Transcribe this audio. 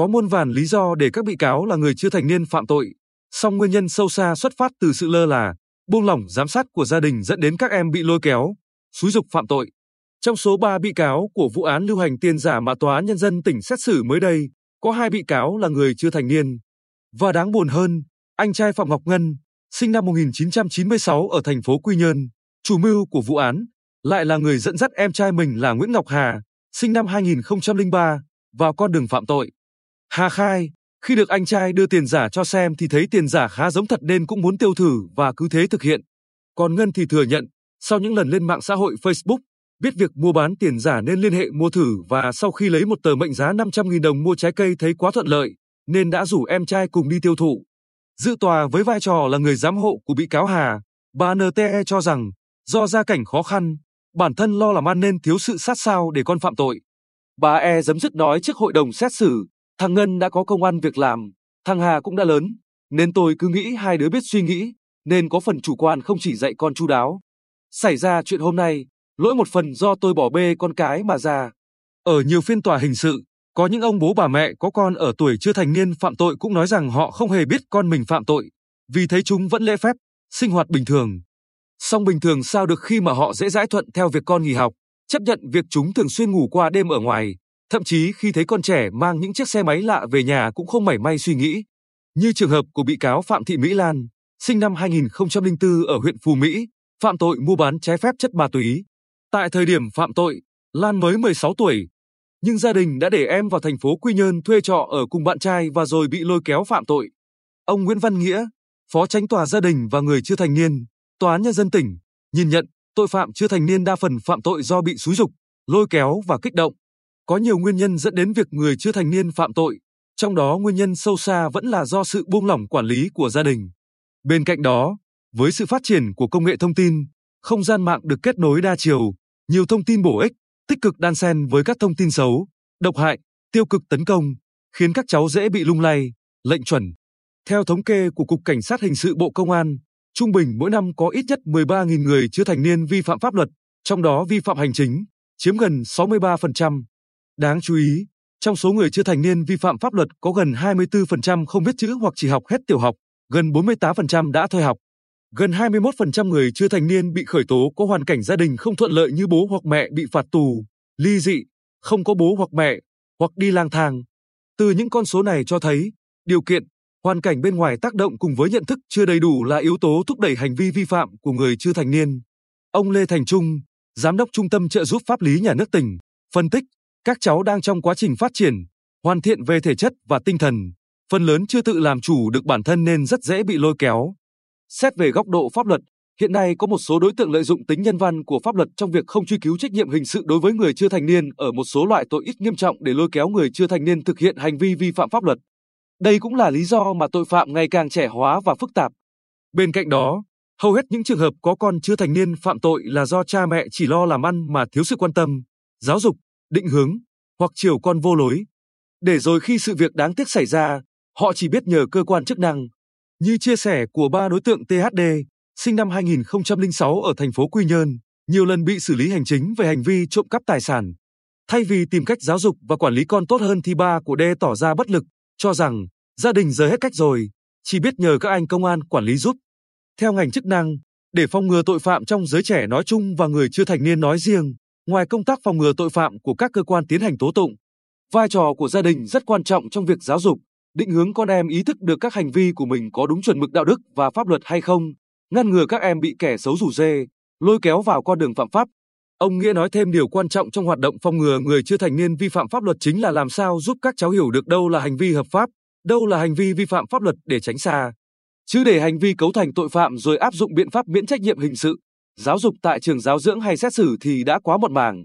có muôn vàn lý do để các bị cáo là người chưa thành niên phạm tội, song nguyên nhân sâu xa xuất phát từ sự lơ là, buông lỏng giám sát của gia đình dẫn đến các em bị lôi kéo, xúi dục phạm tội. Trong số 3 bị cáo của vụ án lưu hành tiền giả mà tòa án nhân dân tỉnh xét xử mới đây, có hai bị cáo là người chưa thành niên. Và đáng buồn hơn, anh trai Phạm Ngọc Ngân, sinh năm 1996 ở thành phố Quy Nhơn, chủ mưu của vụ án, lại là người dẫn dắt em trai mình là Nguyễn Ngọc Hà, sinh năm 2003, vào con đường phạm tội. Hà khai, khi được anh trai đưa tiền giả cho xem thì thấy tiền giả khá giống thật nên cũng muốn tiêu thử và cứ thế thực hiện. Còn Ngân thì thừa nhận, sau những lần lên mạng xã hội Facebook, biết việc mua bán tiền giả nên liên hệ mua thử và sau khi lấy một tờ mệnh giá 500.000 đồng mua trái cây thấy quá thuận lợi, nên đã rủ em trai cùng đi tiêu thụ. Dự tòa với vai trò là người giám hộ của bị cáo Hà, bà NTE cho rằng, do gia cảnh khó khăn, bản thân lo làm ăn nên thiếu sự sát sao để con phạm tội. Bà E dấm dứt nói trước hội đồng xét xử, thằng Ngân đã có công ăn việc làm, thằng Hà cũng đã lớn, nên tôi cứ nghĩ hai đứa biết suy nghĩ, nên có phần chủ quan không chỉ dạy con chu đáo. Xảy ra chuyện hôm nay, lỗi một phần do tôi bỏ bê con cái mà ra. Ở nhiều phiên tòa hình sự, có những ông bố bà mẹ có con ở tuổi chưa thành niên phạm tội cũng nói rằng họ không hề biết con mình phạm tội, vì thấy chúng vẫn lễ phép, sinh hoạt bình thường. Song bình thường sao được khi mà họ dễ dãi thuận theo việc con nghỉ học, chấp nhận việc chúng thường xuyên ngủ qua đêm ở ngoài, thậm chí khi thấy con trẻ mang những chiếc xe máy lạ về nhà cũng không mảy may suy nghĩ. Như trường hợp của bị cáo Phạm Thị Mỹ Lan, sinh năm 2004 ở huyện Phú Mỹ, phạm tội mua bán trái phép chất ma túy. Tại thời điểm phạm tội, Lan mới 16 tuổi, nhưng gia đình đã để em vào thành phố Quy Nhơn thuê trọ ở cùng bạn trai và rồi bị lôi kéo phạm tội. Ông Nguyễn Văn Nghĩa, Phó Tránh tòa gia đình và người chưa thành niên, Tòa án nhân dân tỉnh, nhìn nhận tội phạm chưa thành niên đa phần phạm tội do bị xúi dục, lôi kéo và kích động. Có nhiều nguyên nhân dẫn đến việc người chưa thành niên phạm tội, trong đó nguyên nhân sâu xa vẫn là do sự buông lỏng quản lý của gia đình. Bên cạnh đó, với sự phát triển của công nghệ thông tin, không gian mạng được kết nối đa chiều, nhiều thông tin bổ ích, tích cực đan xen với các thông tin xấu, độc hại, tiêu cực tấn công, khiến các cháu dễ bị lung lay, lệnh chuẩn. Theo thống kê của Cục Cảnh sát Hình sự Bộ Công an, trung bình mỗi năm có ít nhất 13.000 người chưa thành niên vi phạm pháp luật, trong đó vi phạm hành chính, chiếm gần 63%. Đáng chú ý, trong số người chưa thành niên vi phạm pháp luật có gần 24% không biết chữ hoặc chỉ học hết tiểu học, gần 48% đã thôi học. Gần 21% người chưa thành niên bị khởi tố có hoàn cảnh gia đình không thuận lợi như bố hoặc mẹ bị phạt tù, ly dị, không có bố hoặc mẹ, hoặc đi lang thang. Từ những con số này cho thấy, điều kiện, hoàn cảnh bên ngoài tác động cùng với nhận thức chưa đầy đủ là yếu tố thúc đẩy hành vi vi phạm của người chưa thành niên. Ông Lê Thành Trung, Giám đốc Trung tâm trợ giúp pháp lý nhà nước tỉnh, phân tích, các cháu đang trong quá trình phát triển, hoàn thiện về thể chất và tinh thần, phần lớn chưa tự làm chủ được bản thân nên rất dễ bị lôi kéo. Xét về góc độ pháp luật, hiện nay có một số đối tượng lợi dụng tính nhân văn của pháp luật trong việc không truy cứu trách nhiệm hình sự đối với người chưa thành niên ở một số loại tội ít nghiêm trọng để lôi kéo người chưa thành niên thực hiện hành vi vi phạm pháp luật. Đây cũng là lý do mà tội phạm ngày càng trẻ hóa và phức tạp. Bên cạnh đó, hầu hết những trường hợp có con chưa thành niên phạm tội là do cha mẹ chỉ lo làm ăn mà thiếu sự quan tâm, giáo dục, định hướng hoặc chiều con vô lối. Để rồi khi sự việc đáng tiếc xảy ra, họ chỉ biết nhờ cơ quan chức năng. Như chia sẻ của ba đối tượng THD, sinh năm 2006 ở thành phố Quy Nhơn, nhiều lần bị xử lý hành chính về hành vi trộm cắp tài sản. Thay vì tìm cách giáo dục và quản lý con tốt hơn thì ba của D tỏ ra bất lực, cho rằng gia đình giờ hết cách rồi, chỉ biết nhờ các anh công an quản lý giúp. Theo ngành chức năng, để phòng ngừa tội phạm trong giới trẻ nói chung và người chưa thành niên nói riêng, ngoài công tác phòng ngừa tội phạm của các cơ quan tiến hành tố tụng, vai trò của gia đình rất quan trọng trong việc giáo dục, định hướng con em ý thức được các hành vi của mình có đúng chuẩn mực đạo đức và pháp luật hay không, ngăn ngừa các em bị kẻ xấu rủ dê, lôi kéo vào con đường phạm pháp. Ông Nghĩa nói thêm điều quan trọng trong hoạt động phòng ngừa người chưa thành niên vi phạm pháp luật chính là làm sao giúp các cháu hiểu được đâu là hành vi hợp pháp, đâu là hành vi vi phạm pháp luật để tránh xa. Chứ để hành vi cấu thành tội phạm rồi áp dụng biện pháp miễn trách nhiệm hình sự, giáo dục tại trường giáo dưỡng hay xét xử thì đã quá muộn màng.